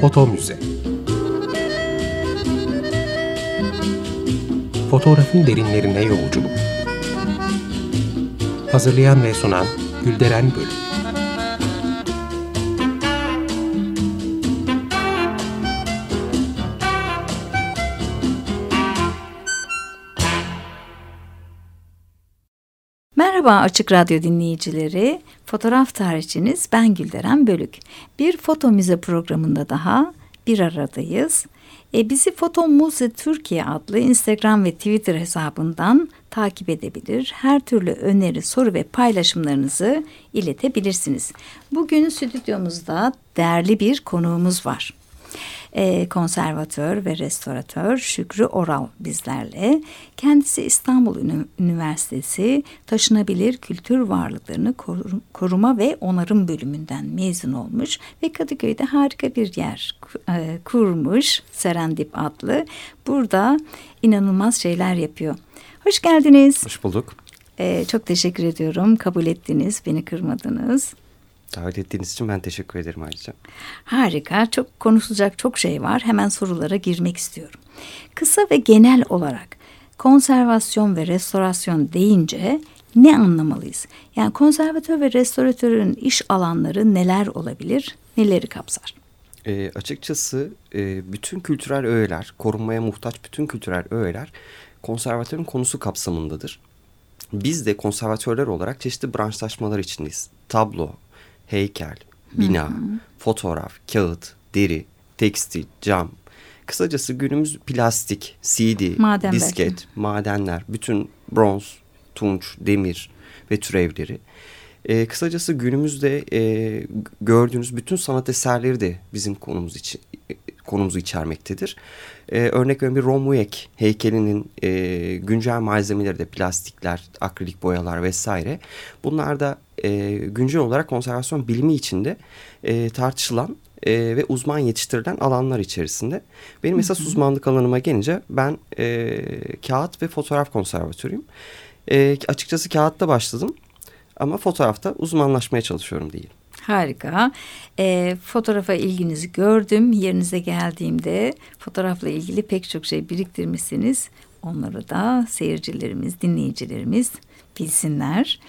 Foto Müze Fotoğrafın derinlerine yolculuk. Hazırlayan ve sunan Gülderen Bölüm Merhaba Açık Radyo dinleyicileri. Fotoğraf tarihçiniz ben Gülderen Bölük. Bir foto müze programında daha bir aradayız. E, bizi Foto Muze Türkiye adlı Instagram ve Twitter hesabından takip edebilir. Her türlü öneri, soru ve paylaşımlarınızı iletebilirsiniz. Bugün stüdyomuzda değerli bir konuğumuz var e, konservatör ve restoratör Şükrü Oral bizlerle. Kendisi İstanbul Üniversitesi Taşınabilir Kültür Varlıklarını Koruma ve Onarım bölümünden mezun olmuş ve Kadıköy'de harika bir yer e, kurmuş Serendip adlı. Burada inanılmaz şeyler yapıyor. Hoş geldiniz. Hoş bulduk. Ee, çok teşekkür ediyorum. Kabul ettiniz, beni kırmadınız. Davet ettiğiniz için ben teşekkür ederim ayrıca. Harika. Çok konuşulacak çok şey var. Hemen sorulara girmek istiyorum. Kısa ve genel olarak konservasyon ve restorasyon deyince ne anlamalıyız? Yani konservatör ve restoratörün iş alanları neler olabilir, neleri kapsar? E, açıkçası e, bütün kültürel öğeler, korunmaya muhtaç bütün kültürel öğeler konservatörün konusu kapsamındadır. Biz de konservatörler olarak çeşitli branşlaşmalar içindeyiz. Tablo, heykel, bina, hı hı. fotoğraf, kağıt, deri, tekstil, cam. Kısacası günümüz plastik, CD, Maden disket, belki. madenler, bütün bronz, tunç, demir ve türevleri. E, kısacası günümüzde e, gördüğünüz bütün sanat eserleri de bizim konumuz için konumuzu içermektedir. E, örnek veriyorum bir Romuek heykelinin e, güncel malzemeleri de plastikler, akrilik boyalar vesaire. Bunlar da e, güncel olarak konservasyon bilimi içinde e, tartışılan e, ve uzman yetiştirilen alanlar içerisinde. Benim esas uzmanlık alanıma gelince ben e, kağıt ve fotoğraf konservatörüyüm. E, açıkçası kağıtta başladım ama fotoğrafta uzmanlaşmaya çalışıyorum değil. Harika. E, fotoğrafa ilginizi gördüm. Yerinize geldiğimde fotoğrafla ilgili pek çok şey biriktirmişsiniz. Onları da seyircilerimiz, dinleyicilerimiz bilsinler.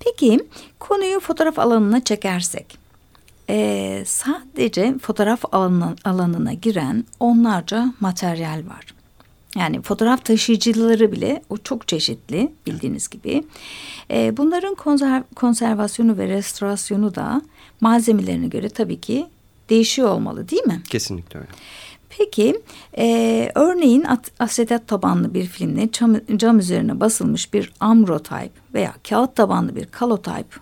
Peki konuyu fotoğraf alanına çekersek. E, sadece fotoğraf alanına, alanına giren onlarca materyal var. Yani fotoğraf taşıyıcıları bile o çok çeşitli bildiğiniz gibi. E, bunların konser, konservasyonu ve restorasyonu da malzemelerine göre tabii ki değişiyor olmalı değil mi? Kesinlikle öyle. Peki e, örneğin asetat tabanlı bir filmde cam, cam üzerine basılmış bir amrotype veya kağıt tabanlı bir kalotype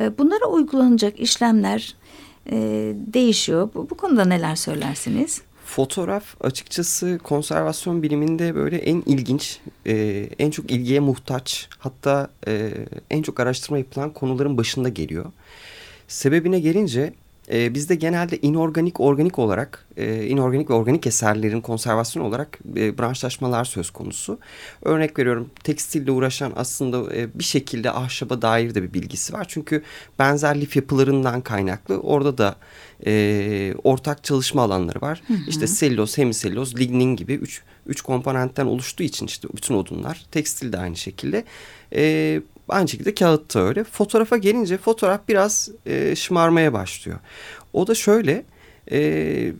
e, bunlara uygulanacak işlemler e, değişiyor. Bu, bu konuda neler söylersiniz? Fotoğraf açıkçası konservasyon biliminde böyle en ilginç, e, en çok ilgiye muhtaç hatta e, en çok araştırma yapılan konuların başında geliyor. Sebebine gelince e, bizde genelde inorganik, organik olarak, e, inorganik ve organik eserlerin konservasyonu olarak e, branşlaşmalar söz konusu. Örnek veriyorum tekstille uğraşan aslında e, bir şekilde ahşaba dair de bir bilgisi var. Çünkü benzer lif yapılarından kaynaklı orada da e, ortak çalışma alanları var. Hı hı. İşte selüloz, hemiselüloz, lignin gibi üç, üç komponentten oluştuğu için işte bütün odunlar, tekstil de aynı şekilde. E, Aynı şekilde kağıt da öyle. Fotoğrafa gelince fotoğraf biraz e, şımarmaya başlıyor. O da şöyle e,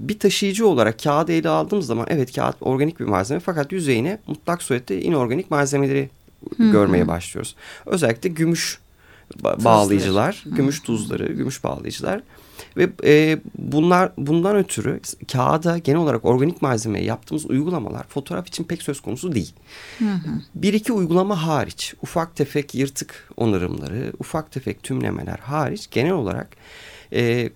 bir taşıyıcı olarak kağıdı ele aldığımız zaman evet kağıt organik bir malzeme fakat yüzeyine mutlak surette inorganik malzemeleri Hı-hı. görmeye başlıyoruz. Özellikle gümüş bağlayıcılar, Tuzlar. gümüş tuzları, gümüş bağlayıcılar ve e, bunlar bundan ötürü kağıda genel olarak organik malzemeye yaptığımız uygulamalar fotoğraf için pek söz konusu değil. Hı hı. Bir iki uygulama hariç ufak tefek yırtık onarımları, ufak tefek tümlemeler hariç genel olarak e,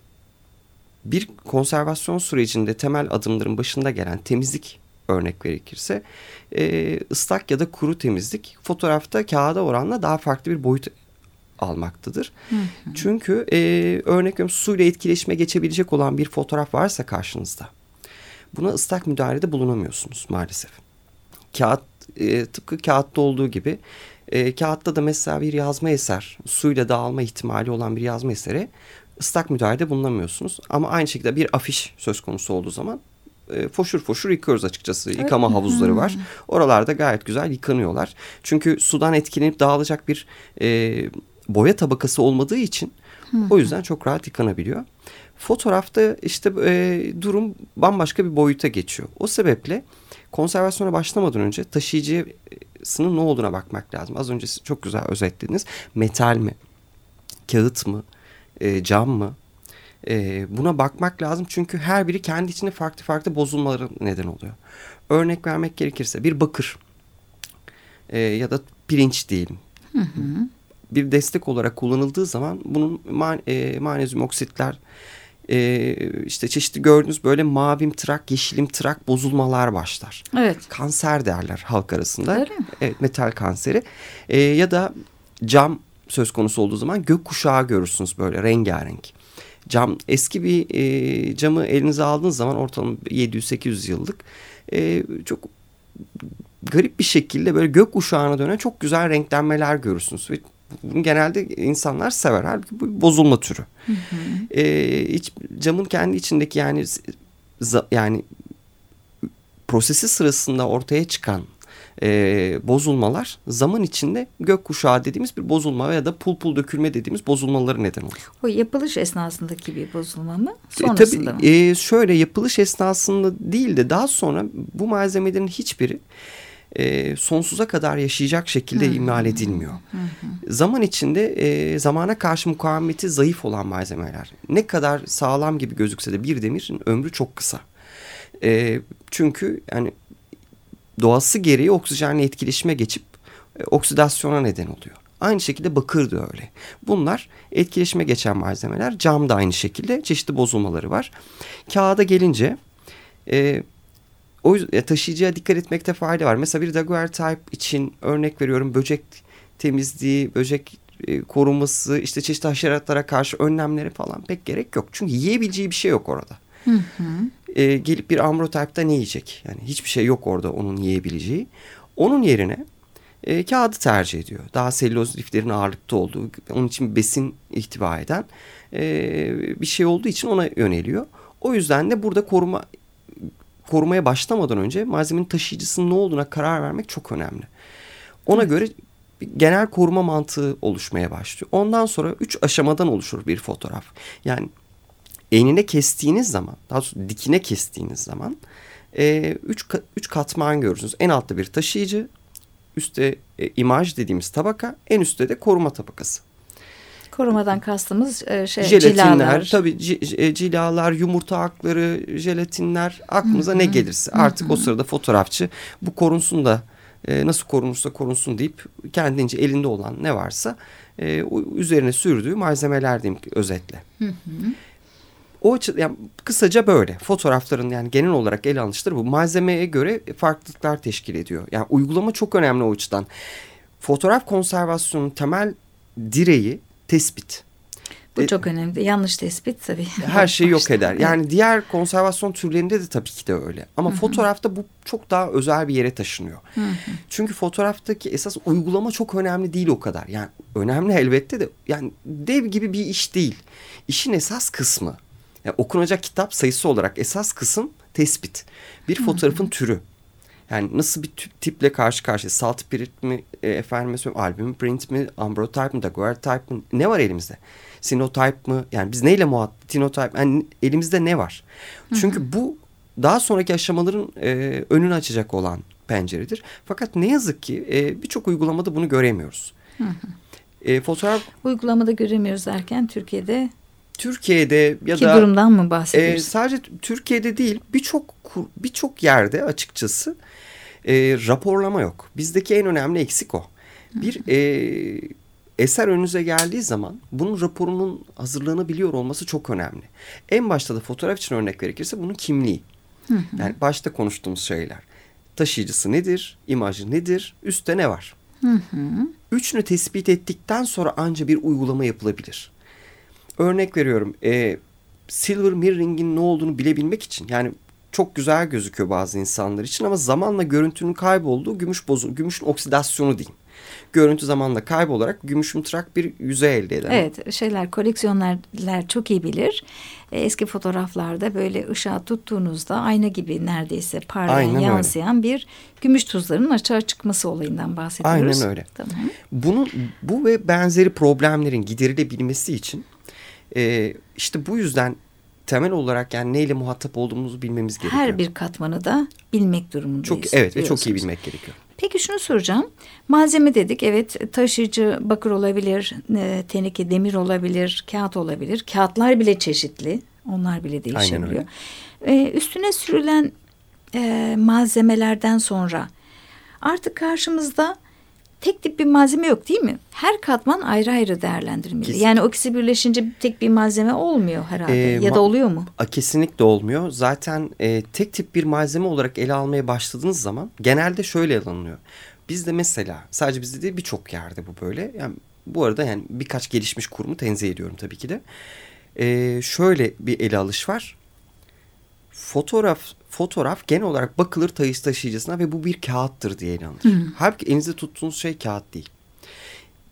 bir konservasyon sürecinde temel adımların başında gelen temizlik örnek gerekirse e, ıslak ya da kuru temizlik fotoğrafta kağıda oranla daha farklı bir boyut almaktadır. Hı hı. Çünkü e, örnek veriyorum suyla etkileşime geçebilecek olan bir fotoğraf varsa karşınızda buna ıslak müdahalede bulunamıyorsunuz maalesef. Kağıt e, tıpkı kağıtta olduğu gibi e, kağıtta da mesela bir yazma eser suyla dağılma ihtimali olan bir yazma eseri ıslak müdahalede bulunamıyorsunuz. Ama aynı şekilde bir afiş söz konusu olduğu zaman e, foşur foşur yıkıyoruz açıkçası. Yıkama havuzları var. Oralarda gayet güzel yıkanıyorlar. Çünkü sudan etkilenip dağılacak bir e, boya tabakası olmadığı için o yüzden çok rahat yıkanabiliyor. Fotoğrafta işte e, durum bambaşka bir boyuta geçiyor. O sebeple konservasyona başlamadan önce taşıyıcısının ne olduğuna bakmak lazım. Az önce siz çok güzel özetlediniz. Metal mi? Kağıt mı? E, cam mı? E, buna bakmak lazım çünkü her biri kendi içinde farklı farklı bozulmaları neden oluyor. Örnek vermek gerekirse bir bakır e, ya da pirinç diyelim. Hı hı. Bir destek olarak kullanıldığı zaman bunun man, e, manezyum oksitler e, işte çeşitli gördüğünüz böyle mavim trak, yeşilim trak bozulmalar başlar. Evet. Kanser derler halk arasında. Öyle mi? Evet metal kanseri. E, ya da cam söz konusu olduğu zaman gökkuşağı görürsünüz böyle rengarenk. Cam eski bir e, camı elinize aldığınız zaman ortalama 700-800 yıllık e, çok garip bir şekilde böyle gökkuşağına dönen çok güzel renklenmeler görürsünüz. Ve bunu genelde insanlar sever. Halbuki bu bozulma türü. Hı hı. E, iç, camın kendi içindeki yani yani prosesi sırasında ortaya çıkan e, bozulmalar zaman içinde gökkuşağı dediğimiz bir bozulma ya da pul pul dökülme dediğimiz bozulmaları neden oluyor. O yapılış esnasındaki bir bozulma mı? Sonrasında e, tabii, mı? E, şöyle yapılış esnasında değil de daha sonra bu malzemelerin hiçbiri e, sonsuza kadar yaşayacak şekilde hmm. imal edilmiyor. Hmm. Zaman içinde e, zamana karşı mukavemeti zayıf olan malzemeler. Ne kadar sağlam gibi gözükse de bir demirin ömrü çok kısa. E, çünkü yani doğası gereği oksijenle etkileşime geçip e, oksidasyona neden oluyor. Aynı şekilde bakır da öyle. Bunlar etkileşime geçen malzemeler. Cam da aynı şekilde çeşitli bozulmaları var. Kağıda gelince e, o yüzden taşıyıcıya dikkat etmekte fayda var. Mesela bir daguerreotype için örnek veriyorum böcek temizliği, böcek e, koruması, işte çeşitli haşeratlara karşı önlemleri falan pek gerek yok. Çünkü yiyebileceği bir şey yok orada. Hı hı. E, gelip bir ambrotype'da ne yiyecek? Yani hiçbir şey yok orada onun yiyebileceği. Onun yerine e, kağıdı tercih ediyor. Daha selüloz liflerin ağırlıkta olduğu, onun için besin ihtiva eden e, bir şey olduğu için ona yöneliyor. O yüzden de burada koruma korumaya başlamadan önce malzemenin taşıyıcısının ne olduğuna karar vermek çok önemli. Ona evet. göre genel koruma mantığı oluşmaya başlıyor. Ondan sonra üç aşamadan oluşur bir fotoğraf. Yani enine kestiğiniz zaman, daha doğrusu dikine kestiğiniz zaman e, üç, üç katman görürsünüz. En altta bir taşıyıcı, üstte e, imaj dediğimiz tabaka, en üstte de koruma tabakası. Korumadan kastımız e, şey, jelatinler, cilalar. tabii e, cilalar, yumurta akları, jelatinler aklımıza Hı -hı. ne gelirse. Artık Hı -hı. o sırada fotoğrafçı bu korunsun da e, nasıl korunursa korunsun deyip kendince elinde olan ne varsa e, üzerine sürdüğü malzemeler diyeyim özetle. Hı -hı. O açı, yani kısaca böyle fotoğrafların yani genel olarak ele alınışları bu malzemeye göre farklılıklar teşkil ediyor. Yani uygulama çok önemli o açıdan. Fotoğraf konservasyonunun temel direği tespit. Bu e, çok önemli. Yanlış tespit tabii. Her şeyi yok eder. Yani diğer konservasyon türlerinde de tabii ki de öyle. Ama Hı -hı. fotoğrafta bu çok daha özel bir yere taşınıyor. Hı -hı. Çünkü fotoğraftaki esas uygulama çok önemli değil o kadar. Yani önemli elbette de yani dev gibi bir iş değil. İşin esas kısmı yani okunacak kitap sayısı olarak esas kısım tespit. Bir fotoğrafın Hı -hı. türü. Yani nasıl bir tiple karşı karşıya? Salt print mi, e, efendim söyleyeyim, albüm print mi, ambrotype mi, daguerreotype mi? Ne var elimizde? Sinotype mı? Yani biz neyle muhatap? Tinotype. Yani elimizde ne var? Çünkü hı bu daha sonraki aşamaların e, önünü açacak olan penceredir. Fakat ne yazık ki e, birçok uygulamada bunu göremiyoruz. Hı hı. E, fotoğraf uygulamada göremiyoruz derken Türkiye'de Türkiye'de ya Ki da durumdan mı bahsediyorsun? E, sadece Türkiye'de değil birçok birçok yerde açıkçası e, raporlama yok. Bizdeki en önemli eksik o. Bir e, eser önünüze geldiği zaman bunun raporunun hazırlanabiliyor olması çok önemli. En başta da fotoğraf için örnek verirse bunun kimliği. Yani başta konuştuğumuz şeyler. Taşıyıcısı nedir? imajı nedir? Üstte ne var? Üçünü tespit ettikten sonra anca bir uygulama yapılabilir. Örnek veriyorum. E, silver mirroring'in ne olduğunu bilebilmek için yani çok güzel gözüküyor bazı insanlar için ama zamanla görüntünün kaybolduğu gümüş bozun, gümüşün oksidasyonu diyeyim. Görüntü zamanla kaybolarak gümüşümtırak bir yüzey elde eder. Evet şeyler koleksiyonerler çok iyi bilir. E, Eski fotoğraflarda böyle ışığa tuttuğunuzda ayna gibi neredeyse parlayan Aynen öyle. yansıyan bir gümüş tuzların açığa çıkması olayından bahsediyoruz. Aynen öyle. Tamam. Bunun bu ve benzeri problemlerin giderilebilmesi için e, işte bu yüzden temel olarak yani neyle muhatap olduğumuzu bilmemiz gerekiyor. Her bir katmanı da bilmek durumundayız. çok evet ve çok iyi bilmek gerekiyor. Peki şunu soracağım. Malzeme dedik evet taşıyıcı bakır olabilir, e, teneke demir olabilir, kağıt olabilir. Kağıtlar bile çeşitli. Onlar bile değişebiliyor. E, üstüne sürülen e, malzemelerden sonra artık karşımızda tek tip bir malzeme yok değil mi? Her katman ayrı ayrı değerlendirmeli. Kesin. Yani o ikisi birleşince tek bir malzeme olmuyor herhalde. Ee, ya da oluyor mu? A, Kesinlikle olmuyor. Zaten e, tek tip bir malzeme olarak ele almaya başladığınız zaman genelde şöyle ele alınıyor. Bizde mesela sadece bizde değil birçok yerde bu böyle. Yani bu arada yani birkaç gelişmiş kurumu tenzih ediyorum tabii ki de. E, şöyle bir ele alış var. Fotoğraf fotoğraf genel olarak bakılır taşıyıcı taşıyıcısına ve bu bir kağıttır diye ele alınır. Halbuki elinizde tuttuğunuz şey kağıt değil.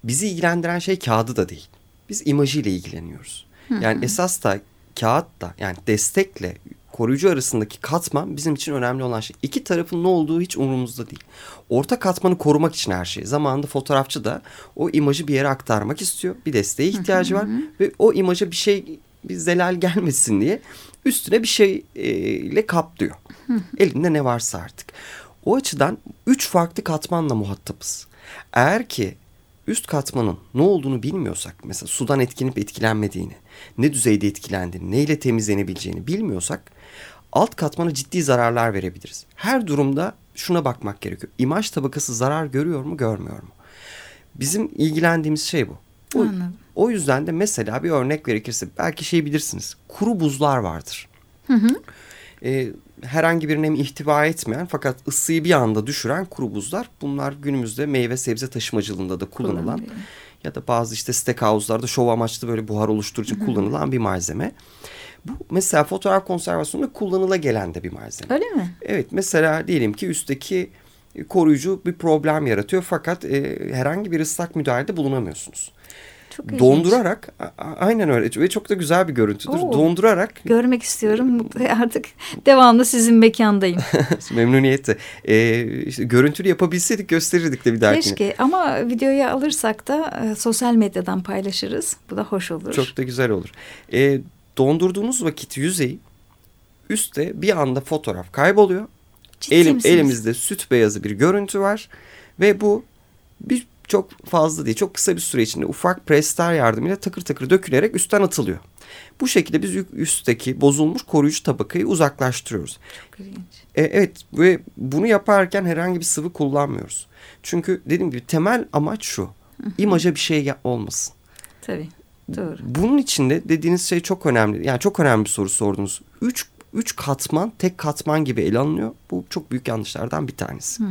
Bizi ilgilendiren şey kağıdı da değil. Biz imajıyla ilgileniyoruz. Yani esas da kağıt da yani destekle koruyucu arasındaki katman bizim için önemli olan şey. İki tarafın ne olduğu hiç umurumuzda değil. Orta katmanı korumak için her şey. Zamanında fotoğrafçı da o imajı bir yere aktarmak istiyor. Bir desteğe ihtiyacı var ve o imaja bir şey bir zelal gelmesin diye üstüne bir şeyle kaplıyor. Elinde ne varsa artık. O açıdan üç farklı katmanla muhatapız. Eğer ki üst katmanın ne olduğunu bilmiyorsak mesela sudan etkilenip etkilenmediğini, ne düzeyde etkilendiğini, neyle temizlenebileceğini bilmiyorsak alt katmana ciddi zararlar verebiliriz. Her durumda şuna bakmak gerekiyor. İmaj tabakası zarar görüyor mu, görmüyor mu? Bizim ilgilendiğimiz şey bu. O, Anladım. O yüzden de mesela bir örnek gerekirse belki şey bilirsiniz. Kuru buzlar vardır. Ee, herhangi bir nem ihtiva etmeyen fakat ısıyı bir anda düşüren kuru buzlar. Bunlar günümüzde meyve sebze taşımacılığında da kullanılan ya da bazı işte steakhouse'larda şov amaçlı böyle buhar oluşturucu kullanılan bir malzeme. Bu mesela fotoğraf konservasyonunda kullanıla gelen de bir malzeme. Öyle mi? Evet mesela diyelim ki üstteki koruyucu bir problem yaratıyor fakat e, herhangi bir ıslak müdahalede bulunamıyorsunuz. Çok ilginç. Dondurarak aynen öyle ve çok da güzel bir görüntüdür. Oo. Dondurarak Görmek istiyorum. Artık devamlı sizin mekandayım. memnuniyetle e, işte görüntülü yapabilseydik gösterirdik de bir dahakine. Keşke ama videoya alırsak da e, sosyal medyadan paylaşırız. Bu da hoş olur. Çok da güzel olur. E, dondurduğunuz vakit yüzeyi üstte bir anda fotoğraf kayboluyor. Ciddi Elim, misiniz? elimizde süt beyazı bir görüntü var ve bu bir çok fazla değil çok kısa bir süre içinde ufak presler yardımıyla takır takır dökülerek üstten atılıyor. Bu şekilde biz üstteki bozulmuş koruyucu tabakayı uzaklaştırıyoruz. Çok ilginç. E, evet ve bunu yaparken herhangi bir sıvı kullanmıyoruz. Çünkü dediğim gibi temel amaç şu. İmaja bir şey olmasın. Tabii. Doğru. Bunun içinde dediğiniz şey çok önemli. Yani çok önemli bir soru sordunuz. Üç, üç katman tek katman gibi ele alınıyor. Bu çok büyük yanlışlardan bir tanesi.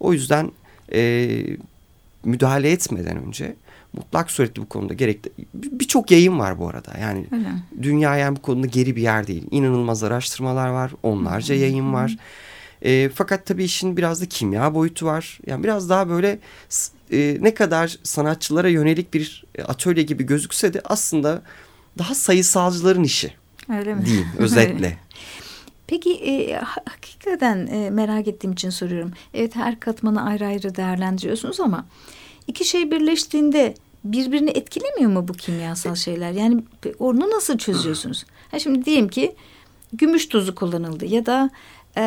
O yüzden e, müdahale etmeden önce mutlak suretli bu konuda gerekli bir- birçok yayın var bu arada. Yani Öyle dünya yani bu konuda geri bir yer değil. İnanılmaz araştırmalar var. Onlarca yayın var. E, fakat tabii işin biraz da kimya boyutu var. Yani biraz daha böyle e, ne kadar sanatçılara yönelik bir atölye gibi gözükse de aslında daha sayısalcıların işi Öyle mi? diyeyim özetle. Peki e, ha- hakikaten e, merak ettiğim için soruyorum. Evet her katmanı ayrı ayrı değerlendiriyorsunuz ama iki şey birleştiğinde birbirini etkilemiyor mu bu kimyasal şeyler? Yani onu nasıl çözüyorsunuz? Ha şimdi diyelim ki gümüş tuzu kullanıldı ya da e,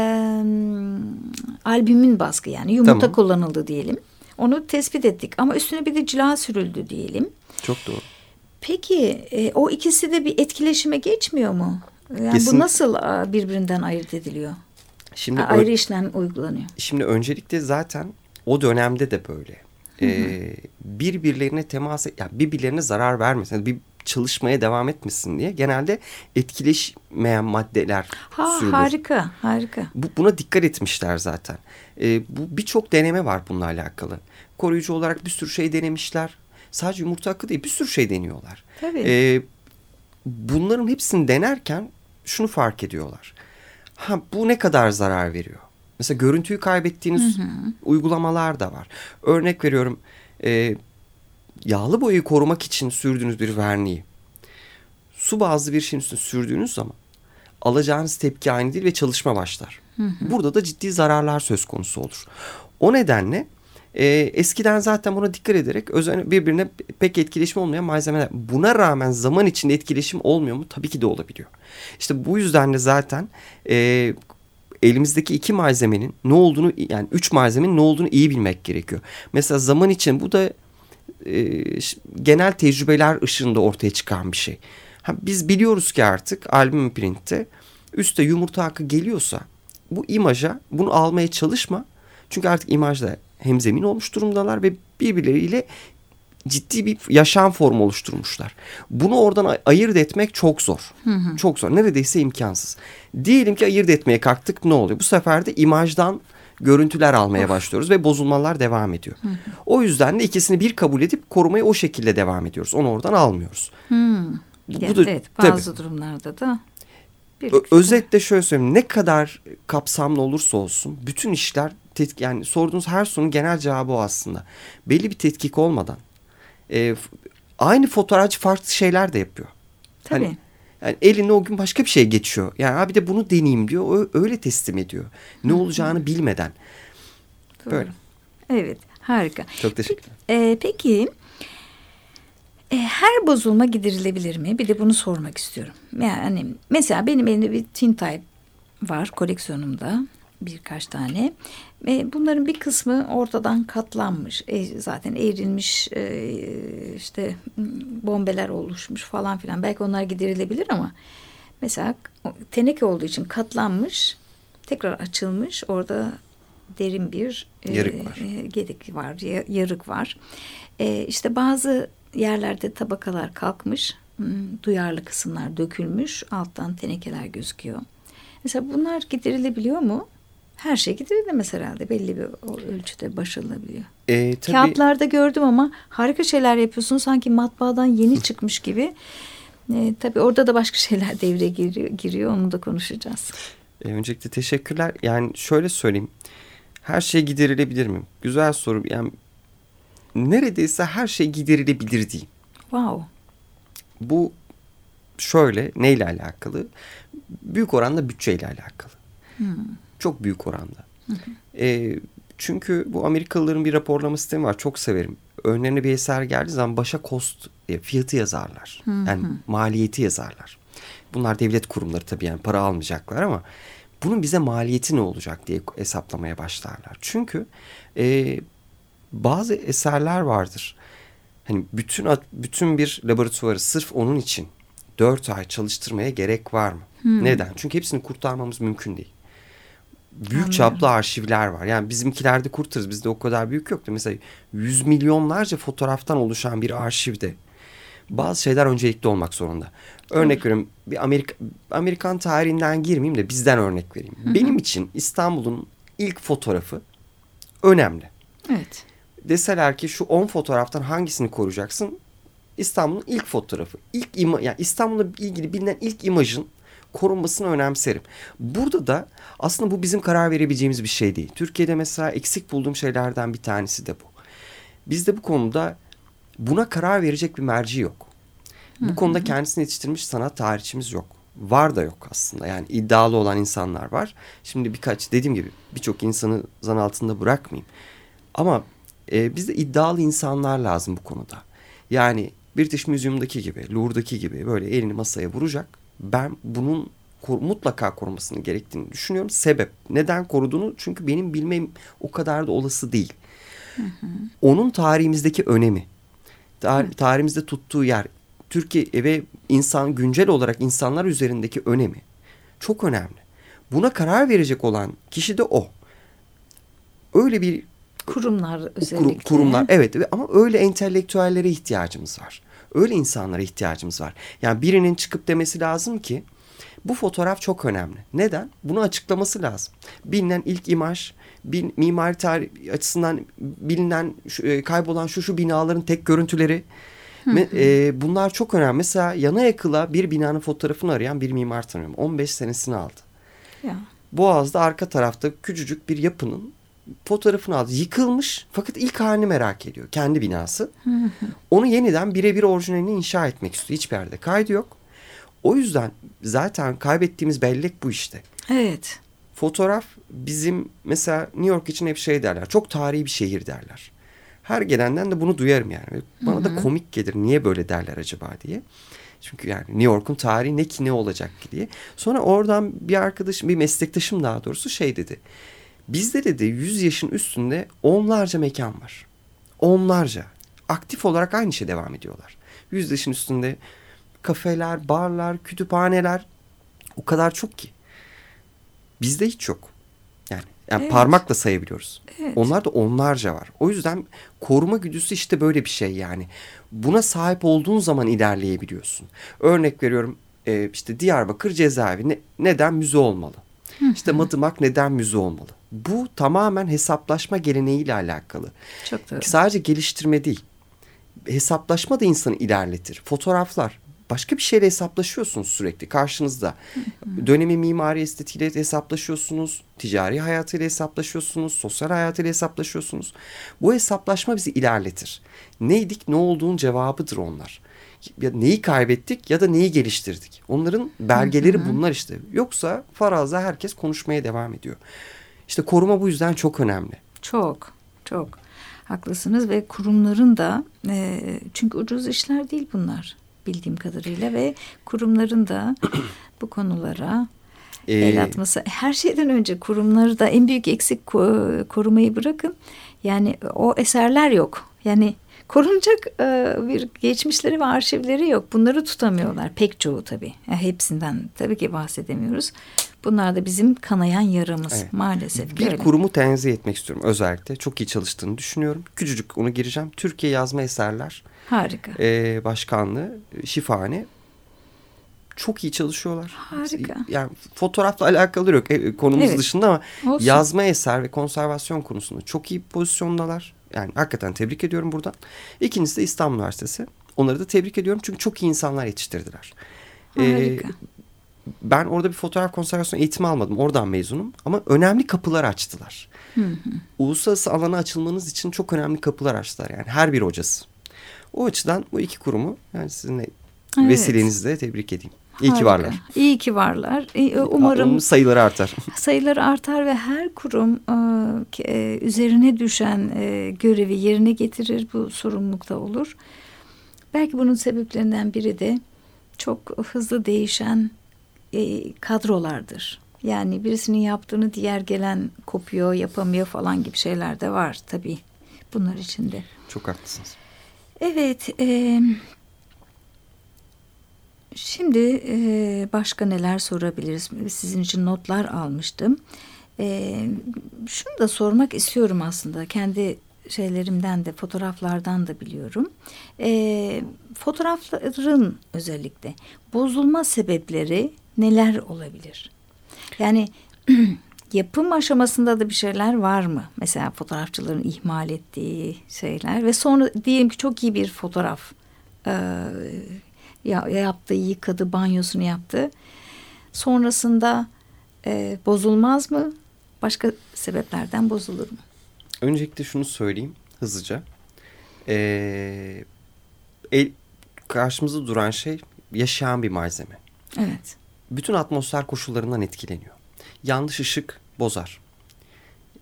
albümin baskı yani yumurta Tamam. kullanıldı diyelim. Onu tespit ettik ama üstüne bir de cila sürüldü diyelim. Çok doğru. Peki e, o ikisi de bir etkileşime geçmiyor mu? Yani Kesin- bu nasıl a, birbirinden ayırt ediliyor? Şimdi ayrı işlem uygulanıyor. Şimdi öncelikle zaten o dönemde de böyle. Ee, birbirlerine temas et, yani birbirlerine zarar vermesin, bir çalışmaya devam etmesin diye genelde etkileşmeyen maddeler Ha sürülür. harika harika. Bu, buna dikkat etmişler zaten. Ee, bu birçok deneme var bununla alakalı. Koruyucu olarak bir sürü şey denemişler. Sadece yumurta hakkı değil bir sürü şey deniyorlar. Tabii. Ee, bunların hepsini denerken şunu fark ediyorlar. Ha bu ne kadar zarar veriyor? Mesela görüntüyü kaybettiğiniz uygulamalar da var. Örnek veriyorum e, yağlı boyayı korumak için sürdüğünüz bir verniği su bazlı bir şeyin üstüne sürdüğünüz zaman alacağınız tepki aynı değil ve çalışma başlar. Burada da ciddi zararlar söz konusu olur. O nedenle e, eskiden zaten buna dikkat ederek özel birbirine pek etkileşim olmayan malzemeler. Buna rağmen zaman içinde etkileşim olmuyor mu? Tabii ki de olabiliyor. İşte bu yüzden de zaten e, elimizdeki iki malzemenin ne olduğunu yani üç malzemenin ne olduğunu iyi bilmek gerekiyor. Mesela zaman için bu da e, genel tecrübeler ışığında ortaya çıkan bir şey. Ha, biz biliyoruz ki artık albüm printte üstte yumurta hakkı geliyorsa bu imaja bunu almaya çalışma. Çünkü artık imajda hemzemin olmuş durumdalar ve birbirleriyle ciddi bir yaşam formu oluşturmuşlar. Bunu oradan ayırt etmek çok zor. Hı hı. Çok zor. Neredeyse imkansız. Diyelim ki ayırt etmeye kalktık ne oluyor? Bu sefer de imajdan görüntüler almaya of. başlıyoruz ve bozulmalar devam ediyor. Hı hı. O yüzden de ikisini bir kabul edip korumaya o şekilde devam ediyoruz. Onu oradan almıyoruz. Hı. Bu, bu da, evet bazı tabii. durumlarda da Özetle şöyle söyleyeyim. Ne kadar kapsamlı olursa olsun bütün işler tetkik yani sorduğunuz her sorunun genel cevabı o aslında. Belli bir tetkik olmadan e, aynı fotoğrafçı farklı şeyler de yapıyor. Tabii. Hani, yani eline o gün başka bir şey geçiyor. Yani abi de bunu deneyeyim diyor. Öyle teslim ediyor. Ne Hı. olacağını bilmeden. Doğru. Böyle. Evet harika. Çok teşekkür ederim. E, peki e, her bozulma giderilebilir mi? Bir de bunu sormak istiyorum. Yani mesela benim elimde bir tintype var koleksiyonumda birkaç tane. E, bunların bir kısmı ortadan katlanmış. E, zaten eğrilmiş e, işte bombeler oluşmuş falan filan. Belki onlar giderilebilir ama mesela teneke olduğu için katlanmış tekrar açılmış. Orada derin bir e, yarık var. E, gedik var, yarık var. E, işte bazı yerlerde tabakalar kalkmış, duyarlı kısımlar dökülmüş, alttan tenekeler gözüküyor. Mesela bunlar giderilebiliyor mu? Her şey giderilemez herhalde belli bir ölçüde başarılabiliyor. E, tabii... Kağıtlarda gördüm ama harika şeyler yapıyorsun sanki matbaadan yeni çıkmış gibi. E, tabii orada da başka şeyler devreye giriyor, giriyor onu da konuşacağız. E, öncelikle teşekkürler. Yani şöyle söyleyeyim. Her şey giderilebilir mi? Güzel soru. Yani neredeyse her şey giderilebilir diyeyim. Wow. Bu şöyle neyle alakalı? Büyük oranda bütçeyle alakalı. Hmm. Çok büyük oranda. E, çünkü bu Amerikalıların bir raporlama sistemi var. Çok severim. Önlerine bir eser geldiği zaman başa cost e, fiyatı yazarlar. Yani maliyeti yazarlar. Bunlar devlet kurumları tabii yani para almayacaklar ama bunun bize maliyeti ne olacak diye hesaplamaya başlarlar. Çünkü e, bazı eserler vardır. Hani bütün bütün bir laboratuvarı sırf onun için dört ay çalıştırmaya gerek var mı? Hmm. Neden? Çünkü hepsini kurtarmamız mümkün değil. Büyük Anladım. çaplı arşivler var. Yani bizimkilerde kurtarız. Bizde o kadar büyük yoktu. Mesela yüz milyonlarca fotoğraftan oluşan bir arşivde bazı şeyler öncelikli olmak zorunda. Örnek Doğru. veriyorum bir Amerika, Amerikan tarihinden girmeyeyim de bizden örnek vereyim. Hı hı. Benim için İstanbul'un ilk fotoğrafı önemli. Evet deseler ki şu 10 fotoğraftan hangisini koruyacaksın? İstanbul'un ilk fotoğrafı. İlk ima yani İstanbul'la ilgili bilinen ilk imajın korunmasını önemserim. Burada da aslında bu bizim karar verebileceğimiz bir şey değil. Türkiye'de mesela eksik bulduğum şeylerden bir tanesi de bu. Bizde bu konuda buna karar verecek bir merci yok. Bu konuda kendisini yetiştirmiş sanat tarihçimiz yok. Var da yok aslında. Yani iddialı olan insanlar var. Şimdi birkaç dediğim gibi birçok insanı zan altında bırakmayayım. Ama e, bizde iddialı insanlar lazım bu konuda. Yani British Museum'daki gibi, Louvre'daki gibi böyle elini masaya vuracak. Ben bunun kor mutlaka korumasını gerektiğini düşünüyorum. Sebep neden koruduğunu çünkü benim bilmem o kadar da olası değil. Hı hı. Onun tarihimizdeki önemi, tar tarihimizde tuttuğu yer, Türkiye ve insan güncel olarak insanlar üzerindeki önemi çok önemli. Buna karar verecek olan kişi de o. Öyle bir Kurumlar özellikle. kurumlar evet ama öyle entelektüellere ihtiyacımız var. Öyle insanlara ihtiyacımız var. Yani birinin çıkıp demesi lazım ki bu fotoğraf çok önemli. Neden? Bunu açıklaması lazım. Bilinen ilk imaj, bil, mimari tarih açısından bilinen şu, e, kaybolan şu şu binaların tek görüntüleri. E, bunlar çok önemli. Mesela yana yakıla bir binanın fotoğrafını arayan bir mimar tanıyorum. 15 senesini aldı. Ya. Boğaz'da arka tarafta küçücük bir yapının fotoğrafını aldı. Yıkılmış fakat ilk halini merak ediyor. Kendi binası. Onu yeniden birebir orijinalini inşa etmek istiyor. Hiçbir yerde kaydı yok. O yüzden zaten kaybettiğimiz bellek bu işte. Evet. Fotoğraf bizim mesela New York için hep şey derler. Çok tarihi bir şehir derler. Her gelenden de bunu duyarım yani. Bana da komik gelir. Niye böyle derler acaba diye. Çünkü yani New York'un tarihi ne ki ne olacak ki diye. Sonra oradan bir arkadaşım, bir meslektaşım daha doğrusu şey dedi. Bizde dedi 100 yaşın üstünde onlarca mekan var. Onlarca. Aktif olarak aynı şey devam ediyorlar. 100 yaşın üstünde kafeler, barlar, kütüphaneler o kadar çok ki. Bizde hiç yok. Yani, yani Evet. parmakla sayabiliyoruz. Evet. Onlar da onlarca var. O yüzden koruma güdüsü işte böyle bir şey yani. Buna sahip olduğun zaman ilerleyebiliyorsun. Örnek veriyorum e, işte Diyarbakır cezaevi ne- neden müze olmalı? İşte Madımak neden müze olmalı? Bu tamamen hesaplaşma geleneğiyle alakalı. Çok doğru. Sadece geliştirme değil. Hesaplaşma da insanı ilerletir. Fotoğraflar. Başka bir şeyle hesaplaşıyorsunuz sürekli karşınızda. Dönemi mimari estetiğiyle hesaplaşıyorsunuz. Ticari hayatıyla hesaplaşıyorsunuz. Sosyal hayatıyla hesaplaşıyorsunuz. Bu hesaplaşma bizi ilerletir. Neydik ne olduğun cevabıdır onlar. Ya neyi kaybettik ya da neyi geliştirdik. Onların belgeleri bunlar işte. Yoksa faraza herkes konuşmaya devam ediyor. İşte koruma bu yüzden çok önemli. Çok, çok haklısınız ve kurumların da e, çünkü ucuz işler değil bunlar bildiğim kadarıyla ve kurumların da bu konulara Ee, el atması. Her şeyden önce kurumları da en büyük eksik ko- korumayı bırakın. Yani o eserler yok. Yani korunacak e, bir geçmişleri ve arşivleri yok. Bunları tutamıyorlar. Pek çoğu tabii. Ya hepsinden tabii ki bahsedemiyoruz. Bunlar da bizim kanayan yaramız Evet. maalesef. Bir öyle. kurumu tenzih etmek istiyorum özellikle. Çok iyi çalıştığını düşünüyorum. Küçücük onu gireceğim. Türkiye Yazma Eserler Harika. e, Başkanlığı, e, Şifahane. Çok iyi çalışıyorlar. Harika. Yani fotoğrafla alakalı yok e, konumuz Evet. dışında ama Olsun. yazma eser ve konservasyon konusunda çok iyi pozisyondalar. Yani hakikaten tebrik ediyorum buradan. İkincisi de İstanbul Üniversitesi. Onları da tebrik ediyorum çünkü çok iyi insanlar yetiştirdiler. Ee, Harika. Ben orada bir fotoğraf konservasyon eğitimi almadım. Oradan mezunum. Ama önemli kapılar açtılar. Uluslararası alana açılmanız için çok önemli kapılar açtılar. Yani her bir hocası. O açıdan bu iki kurumu yani sizinle Evet. vesilenizle tebrik edeyim. İyi ki Harika. varlar. İyi ki varlar. Umarım sayıları artar. sayıları artar ve her kurum e, ki- e, üzerine düşen e, görevi yerine getirir. Bu sorumlulukta olur. Belki bunun sebeplerinden biri de çok hızlı değişen e, kadrolardır. Yani birisinin yaptığını diğer gelen kopuyor, yapamıyor falan gibi şeyler de var tabii bunlar içinde. Çok haklısınız. Evet. e, şimdi e, başka neler sorabiliriz? Sizin için notlar almıştım. E, şunu da sormak istiyorum aslında. Kendi şeylerimden de fotoğraflardan da biliyorum. E, fotoğrafların özellikle bozulma sebepleri neler olabilir? Yani yapım aşamasında da bir şeyler var mı? Mesela fotoğrafçıların ihmal ettiği şeyler ve sonra diyelim ki çok iyi bir fotoğraf e, ya, yaptı, yıkadı, banyosunu yaptı. Sonrasında e, bozulmaz mı? Başka sebeplerden bozulur mu? Öncelikle şunu söyleyeyim hızlıca. Ee, el, karşımızda duran şey yaşayan bir malzeme. Evet. Bütün atmosfer koşullarından etkileniyor. Yanlış ışık bozar.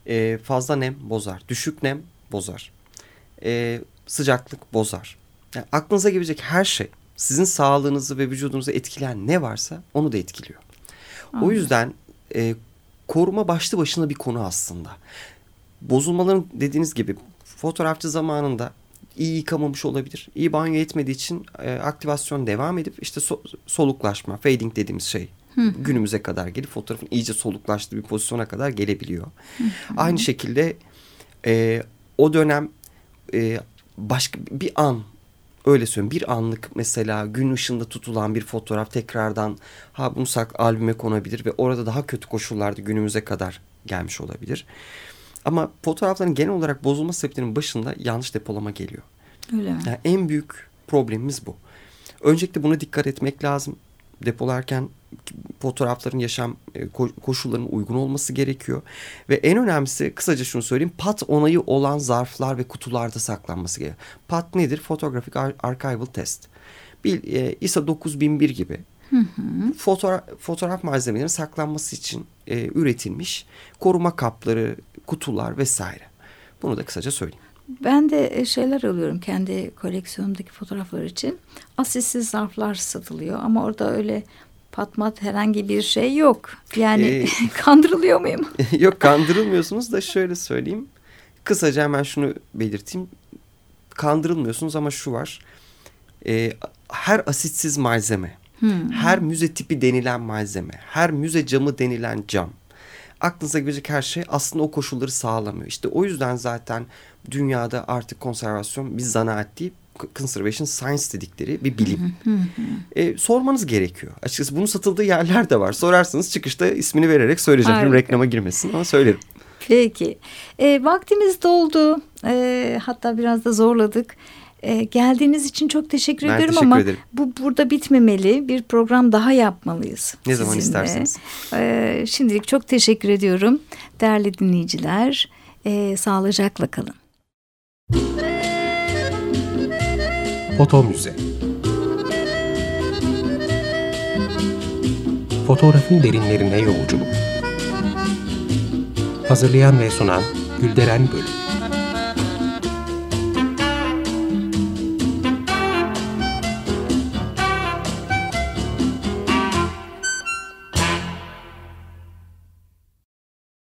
Ee, fazla nem bozar. Düşük nem bozar. Ee, sıcaklık bozar. Yani aklınıza gelecek her şey sizin sağlığınızı ve vücudunuzu etkileyen ne varsa onu da etkiliyor. O Anladım. yüzden e, koruma başlı başına bir konu aslında. Bozulmaların dediğiniz gibi fotoğrafçı zamanında iyi yıkamamış olabilir. İyi banyo etmediği için e, aktivasyon devam edip işte so- soluklaşma, fading dediğimiz şey günümüze kadar gelip fotoğrafın iyice soluklaştığı bir pozisyona kadar gelebiliyor. Aynı şekilde e, o dönem e, başka bir an öyle söyleyeyim bir anlık mesela gün ışığında tutulan bir fotoğraf tekrardan ha bunu sak albüme konabilir ve orada daha kötü koşullarda günümüze kadar gelmiş olabilir. Ama fotoğrafların genel olarak bozulma sebeplerinin başında yanlış depolama geliyor. Öyle mi? Yani en büyük problemimiz bu. Öncelikle buna dikkat etmek lazım. Depolarken fotoğrafların yaşam e, ko- koşullarının uygun olması gerekiyor. Ve en önemlisi kısaca şunu söyleyeyim. PAT onayı olan zarflar ve kutularda saklanması gerekiyor. PAT nedir? Photographic Ar- Archival Test. Bir, e, ISO 9001 gibi fotoğraf, fotoğraf malzemelerinin saklanması için e, üretilmiş koruma kapları, kutular vesaire. Bunu da kısaca söyleyeyim. Ben de e, şeyler alıyorum kendi koleksiyonumdaki fotoğraflar için. Asissiz zarflar satılıyor ama orada öyle patmat herhangi bir şey yok. Yani Ee, kandırılıyor muyum? Yok kandırılmıyorsunuz da şöyle söyleyeyim. Kısaca hemen şunu belirteyim. Kandırılmıyorsunuz ama şu var. E, her asitsiz malzeme, her müze tipi denilen malzeme, her müze camı denilen cam. Aklınıza gelecek her şey aslında o koşulları sağlamıyor. İşte o yüzden zaten dünyada artık konservasyon bir zanaat değil, conservation science dedikleri bir bilim. E, sormanız gerekiyor. Açıkçası bunun satıldığı yerler de var. Sorarsanız çıkışta ismini vererek söyleyeceğim. Harika. reklama girmesin ama söylerim. Peki. E, vaktimiz doldu. E, hatta biraz da zorladık. E, geldiğiniz için çok teşekkür Ben ediyorum teşekkür ama ederim. bu burada bitmemeli. Bir program daha yapmalıyız. Ne zaman sizinle. isterseniz. E, şimdilik çok teşekkür ediyorum. Değerli dinleyiciler, e, sağlıcakla kalın. Foto Müze Fotoğrafın derinlerine yolculuk Hazırlayan ve sunan Gülderen Bölük